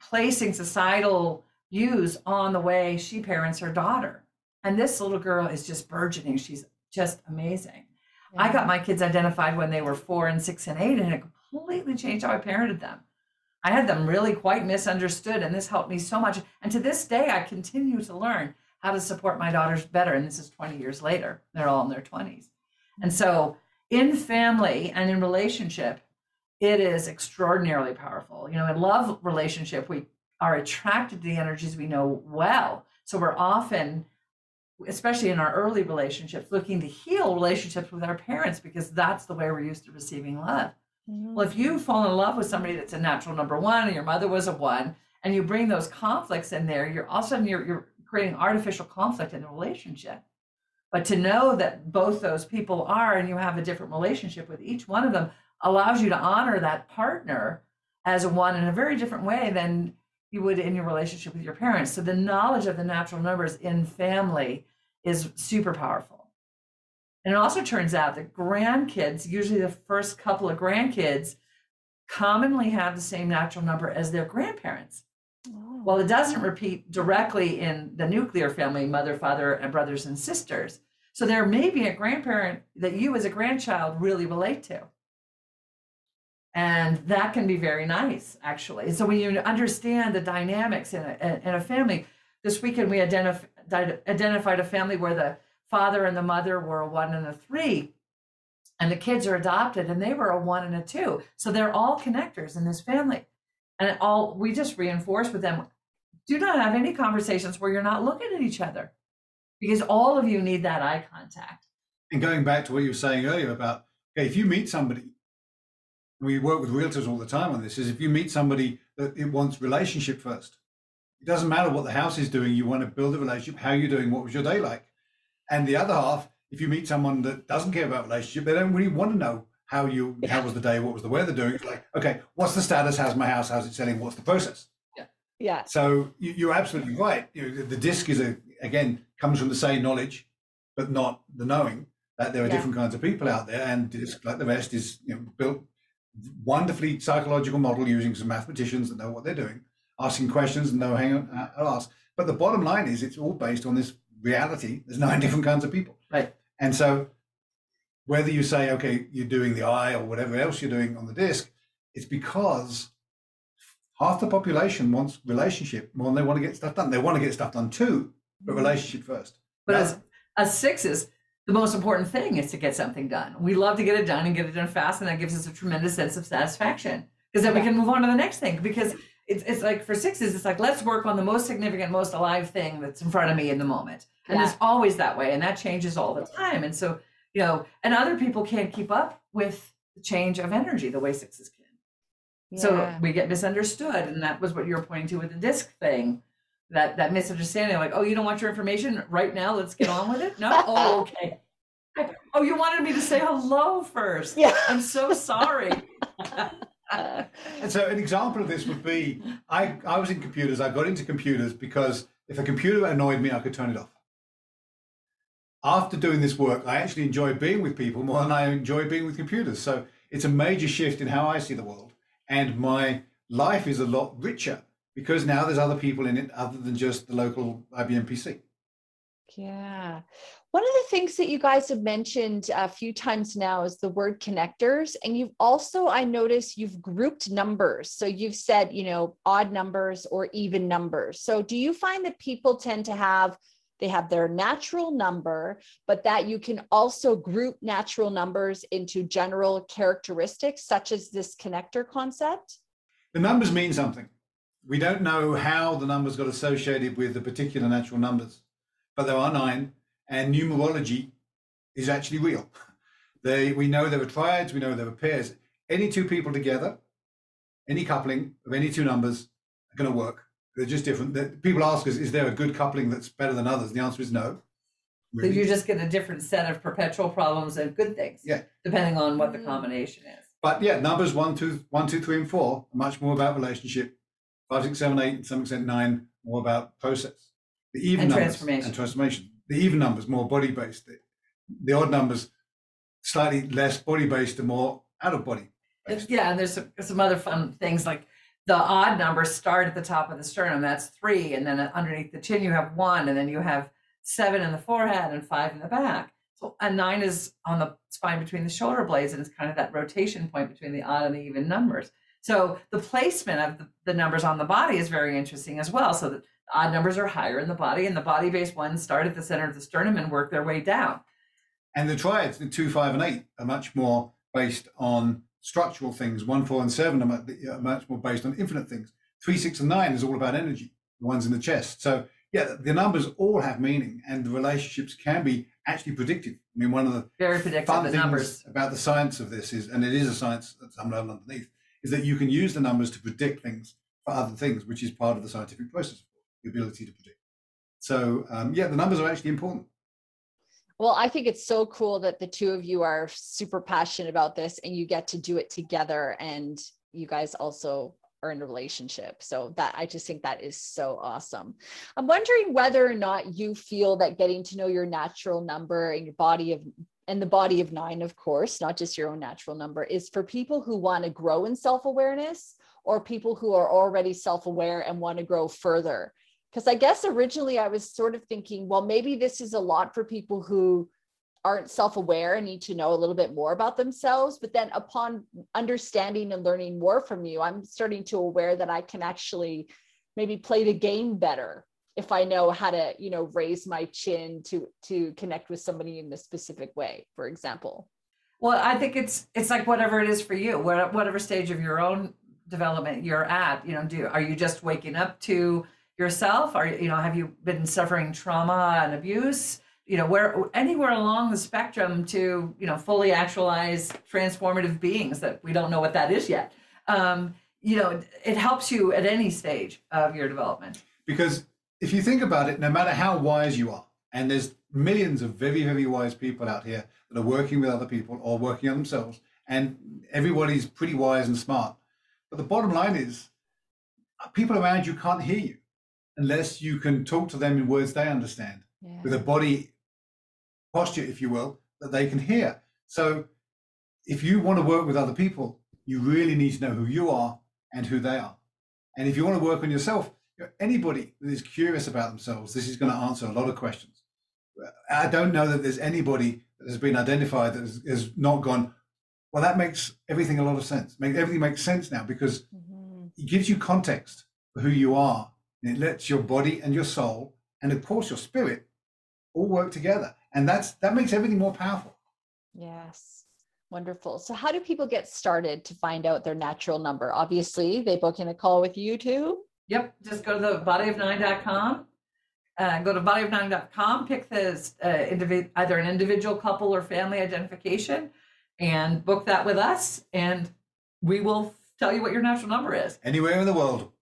placing societal views on the way she parents her daughter. And this little girl is just burgeoning. She's just amazing. Yeah. I got my kids identified when they were four and six and eight, and it completely changed how I parented them. I had them really quite misunderstood, and this helped me so much. And to this day, I continue to learn how to support my daughters better. And this is 20 years later. They're all in their 20s. And so, in family and in relationship, it is extraordinarily powerful. You know, in love relationship, we are attracted to the energies we know well. So we're often, especially in our early relationships, looking to heal relationships with our parents because that's the way we're used to receiving love. Mm-hmm. Well, if you fall in love with somebody that's a natural number one and your mother was a one, and you bring those conflicts in there, you're all of a sudden you're, you're creating artificial conflict in the relationship. But to know that both those people are and you have a different relationship with each one of them allows you to honor that partner as one in a very different way than you would in your relationship with your parents. So the knowledge of the natural numbers in family is super powerful. And it also turns out that grandkids, usually the first couple of grandkids, commonly have the same natural number as their grandparents. Oh. Well, it doesn't repeat directly in the nuclear family, mother, father, and brothers and sisters. So there may be a grandparent that you as a grandchild really relate to. And that can be very nice, actually. So when you understand the dynamics in a, in a family, this weekend we identif- identified a family where the father and the mother were a one and a three, and the kids are adopted, and they were a one and a two. So they're all connectors in this family. And all we just reinforce with them do not have any conversations where you're not looking at each other because all of you need that eye contact. And going back to what you were saying earlier about, okay, if you meet somebody, we work with realtors all the time on this, is if you meet somebody that it wants relationship first, it doesn't matter what the house is doing, you want to build a relationship, how you're doing, what was your day like? And the other half, if you meet someone that doesn't care about relationship, they don't really want to know how you how was the day, what was the weather doing. It's like, okay, what's the status? How's my house? How's it selling? What's the process? Yeah. Yeah. So you, are absolutely right. You know, the, DISC is a again comes from the same knowledge, but not the knowing that there are Yeah. different kinds of people out there, and DISC, like the rest, is you know built wonderfully psychological model using some mathematicians that know what they're doing, asking questions and know hang on, uh, ask. But the bottom line is, it's all based on this reality. There's nine different kinds of people, Right. and so whether you say, okay, you're doing the eye or whatever else you're doing on the DISC, it's because half the population wants relationship more than they want to get stuff done. They want to get stuff done too, but relationship first. But as, as sixes, the most important thing is to get something done. We love to get it done and get it done fast, and that gives us a tremendous sense of satisfaction because then we can move on to the next thing. Because it's, it's like for sixes, it's like let's work on the most significant, most alive thing that's in front of me in the moment, and Yeah. it's always that way, and that changes all the time. And so you know, and other people can't keep up with the change of energy the way sixes can. So we get misunderstood, and that was what you were pointing to with the DISC thing. That that misunderstanding, like, oh, you don't want your information right now. Let's get on with it. No, oh, okay. Oh, you wanted me to say hello first. Yeah. I'm so sorry. And so an example of this would be I, I was in computers. I got into computers because if a computer annoyed me, I could turn it off. After doing this work, I actually enjoy being with people more than I enjoy being with computers. So it's a major shift in how I see the world. And my life is a lot richer because now there's other people in it other than just the local IBM PC. Yeah. One of the things that you guys have mentioned a few times now is the word connectors. And you've also, I noticed you've grouped numbers. So you've said, you know, odd numbers or even numbers. So do you find that people tend to have, they have their natural number, but that you can also group natural numbers into general characteristics, such as this connector concept? The numbers mean something. We don't know how the numbers got associated with the particular natural numbers, but there are nine, and numerology is actually real. They, we know there are triads, we know there are pairs. Any two people together, any coupling of any two numbers are going to work. They're just different. The- People ask us, is there a good coupling that's better than others? The answer is no. But you just get a different set of perpetual problems and good things. Yeah. Depending on what the Mm. combination is. But yeah, numbers one, two, one, two, three, and four are much more about relationship. Five, six, seven, eight, and to some extent nine, more about process. The even And numbers transformation. and transformation. The even numbers more body based. The, the odd numbers slightly less body based and more out of body. Uh, based. Yeah, and there's some, some other fun things like the odd numbers start at the top of the sternum. That's three, and then underneath the chin you have one, and then you have seven in the forehead and five in the back. So a nine is on the spine between the shoulder blades, and it's kind of that rotation point between the odd and the even numbers. So the placement of the, the numbers on the body is very interesting as well. So the odd numbers are higher in the body, and the body-based ones start at the center of the sternum and work their way down. And the triads, the two, five, and eight, are much more based on structural things. One, four, and seven are much more based on infinite things. Three, six, and nine is all about energy. The ones in the chest. So yeah, the numbers all have meaning, and the relationships can be actually predictive. I mean, one of the Very predictive. fun The things numbers. about the science of this is, and it is a science at some level underneath, is that you can use the numbers to predict things for other things, which is part of the scientific process, the ability to predict. So um, yeah, the numbers are actually important. Well, I think it's so cool that the two of you are super passionate about this and you get to do it together and you guys also are in a relationship. So that I just think that is so awesome. I'm wondering whether or not you feel that getting to know your natural number and your body of and the body of nine, of course, not just your own natural number, is for people who want to grow in self awareness or people who are already self aware and want to grow further. Because I guess originally I was sort of thinking, well, maybe this is a lot for people who aren't self aware and need to know a little bit more about themselves. But then upon understanding and learning more from you, I'm starting to aware that I can actually maybe play the game better if I know how to, you know, raise my chin to to connect with somebody in a specific way, for example. Well, I think it's it's like whatever it is for you, whatever stage of your own development you're at. You know, do are you just waking up to yourself? Are you know have you been suffering trauma and abuse? You know, where anywhere along the spectrum to you know fully actualize transformative beings that we don't know what that is yet. Um, you know, it helps you at any stage of your development. Because if you think about it, no matter how wise you are, and there's millions of very, very wise people out here that are working with other people or working on themselves, and everybody's pretty wise and smart. But the bottom line is, people around you can't hear you unless you can talk to them in words they understand, yeah. with a body posture, if you will, that they can hear. So if you want to work with other people, you really need to know who you are and who they are. And if you want to work on yourself, anybody that is curious about themselves, this is going to answer a lot of questions. I don't know that there's anybody that has been identified that has, has not gone, well, that makes everything a lot of sense. Make, everything makes sense now because mm-hmm. it gives you context for who you are. And it lets your body and your soul, and of course your spirit, all work together. And that's that makes everything more powerful. Yes. Wonderful. So, how do people get started to find out their natural number? Obviously, they book in a call with you too. Yep. Just go to the bodyof9.com. Uh, go to bodyof9.com, pick this uh, individ- either an individual, couple, or family identification, and book that with us. And we will tell you what your natural number is. Anywhere in the world.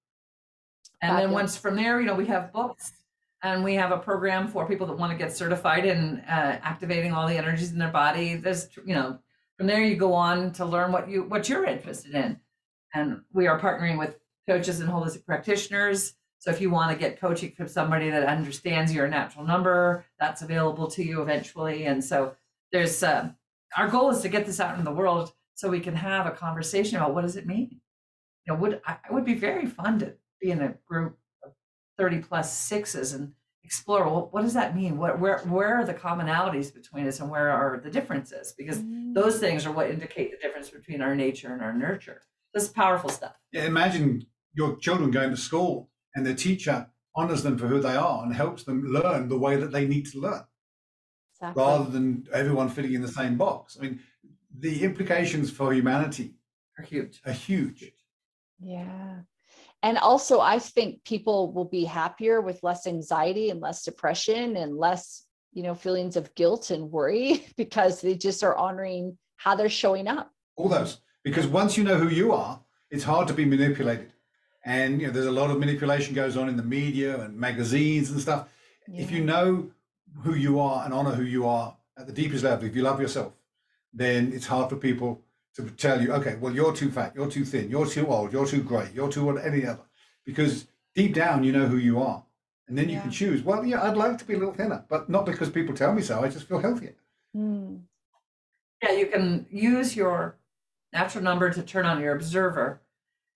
And Fabulous. then once from there, you know, we have books and we have a program for people that want to get certified in uh, activating all the energies in their body. There's, you know, from there, you go on to learn what you what you're interested in, and we are partnering with coaches and holistic practitioners. So if you want to get coaching from somebody that understands your natural number, that's available to you eventually. And so there's uh, our goal is to get this out in the world so we can have a conversation about what does it mean. You know, would it would be very fun to be in a group of 30 plus sixes and explore well, what does that mean what where where are the commonalities between us and where are the differences because mm. those things are what indicate the difference between our nature and our nurture this is powerful stuff yeah, imagine your children going to school and their teacher honors them for who they are and helps them learn the way that they need to learn exactly. rather than everyone fitting in the same box. I mean the implications for humanity are huge. are huge. Yeah. And also i think people will be happier with less anxiety and less depression and less you know feelings of guilt and worry because they just are honoring how they're showing up. All those. Because once you know who you are it's hard to be manipulated and you know there's a lot of manipulation goes on in the media and magazines and stuff yeah. if you know who you are and honor who you are at the deepest level if you love yourself then it's hard for people to tell you, okay, well, you're too fat, you're too thin, you're too old, you're too grey, you're too what any other. Because deep down, you know who you are. And then you yeah. can choose, well, yeah, I'd like to be a little thinner, but not because people tell me so. I just feel healthier. Mm. Yeah, you can use your natural number to turn on your observer.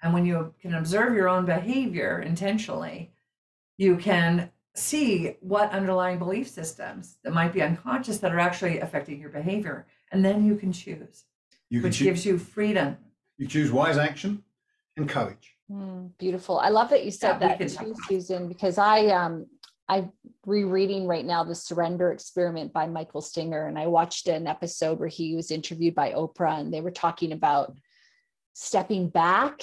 And when you can observe your own behavior intentionally, you can see what underlying belief systems that might be unconscious that are actually affecting your behavior. And then you can choose. You which gives you freedom. You choose wise action and courage. Mm, beautiful. I love that you said yeah, that too, Susan, because I um I'm rereading right now the Surrender Experiment by Michael Singer, and I watched an episode where he was interviewed by Oprah, and they were talking about stepping back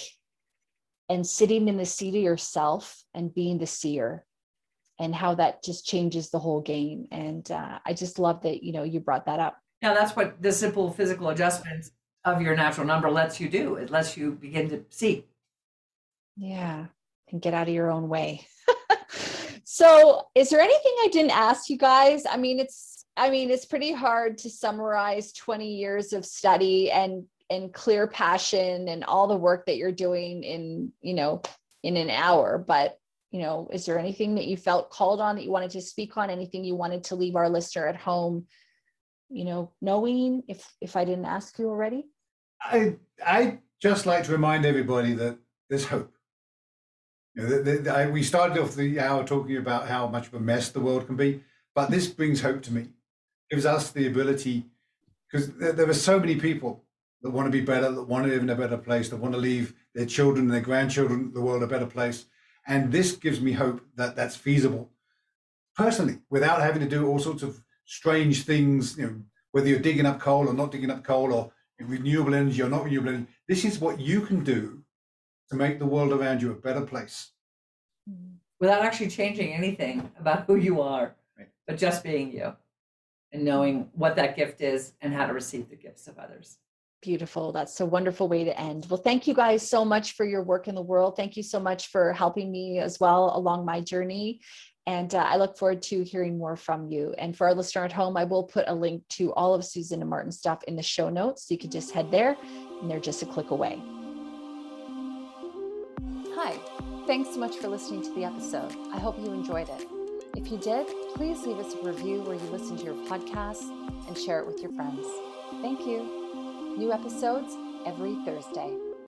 and sitting in the seat of yourself and being the seer and how that just changes the whole game and uh, i just love that you know you brought that up yeah that's what the simple physical adjustments of your natural number lets you do. It lets you begin to see. Yeah, and get out of your own way. so, is there anything I didn't ask you guys? I mean, it's I mean, it's pretty hard to summarize 20 years of study and and clear passion and all the work that you're doing in, you know, in an hour, but you know, is there anything that you felt called on that you wanted to speak on, anything you wanted to leave our listener at home you know, knowing if if I didn't ask you already? I I just like to remind everybody that there's hope. You know, the, the, I, we started off the hour talking about how much of a mess the world can be, but this brings hope to me. Gives us the ability, because there, there are so many people that want to be better, that want to live in a better place, that want to leave their children and their grandchildren, the world a better place. And this gives me hope that that's feasible personally without having to do all sorts of strange things, you know, whether you're digging up coal or not digging up coal or renewable energy or not renewable energy. This is what you can do to make the world around you a better place. Mm-hmm. Without actually changing anything about who you are, right. but just being you and knowing what that gift is and how to receive the gifts of others. Beautiful. That's a wonderful way to end. Well, thank you guys so much for your work in the world. Thank you so much for helping me as well along my journey. And uh, I look forward to hearing more from you. And for our listener at home, I will put a link to all of Susan and Martin's stuff in the show notes. So you can just head there and they're just a click away. Hi, thanks so much for listening to the episode. I hope you enjoyed it. If you did, please leave us a review where you listen to your podcast and share it with your friends. Thank you. New episodes every Thursday.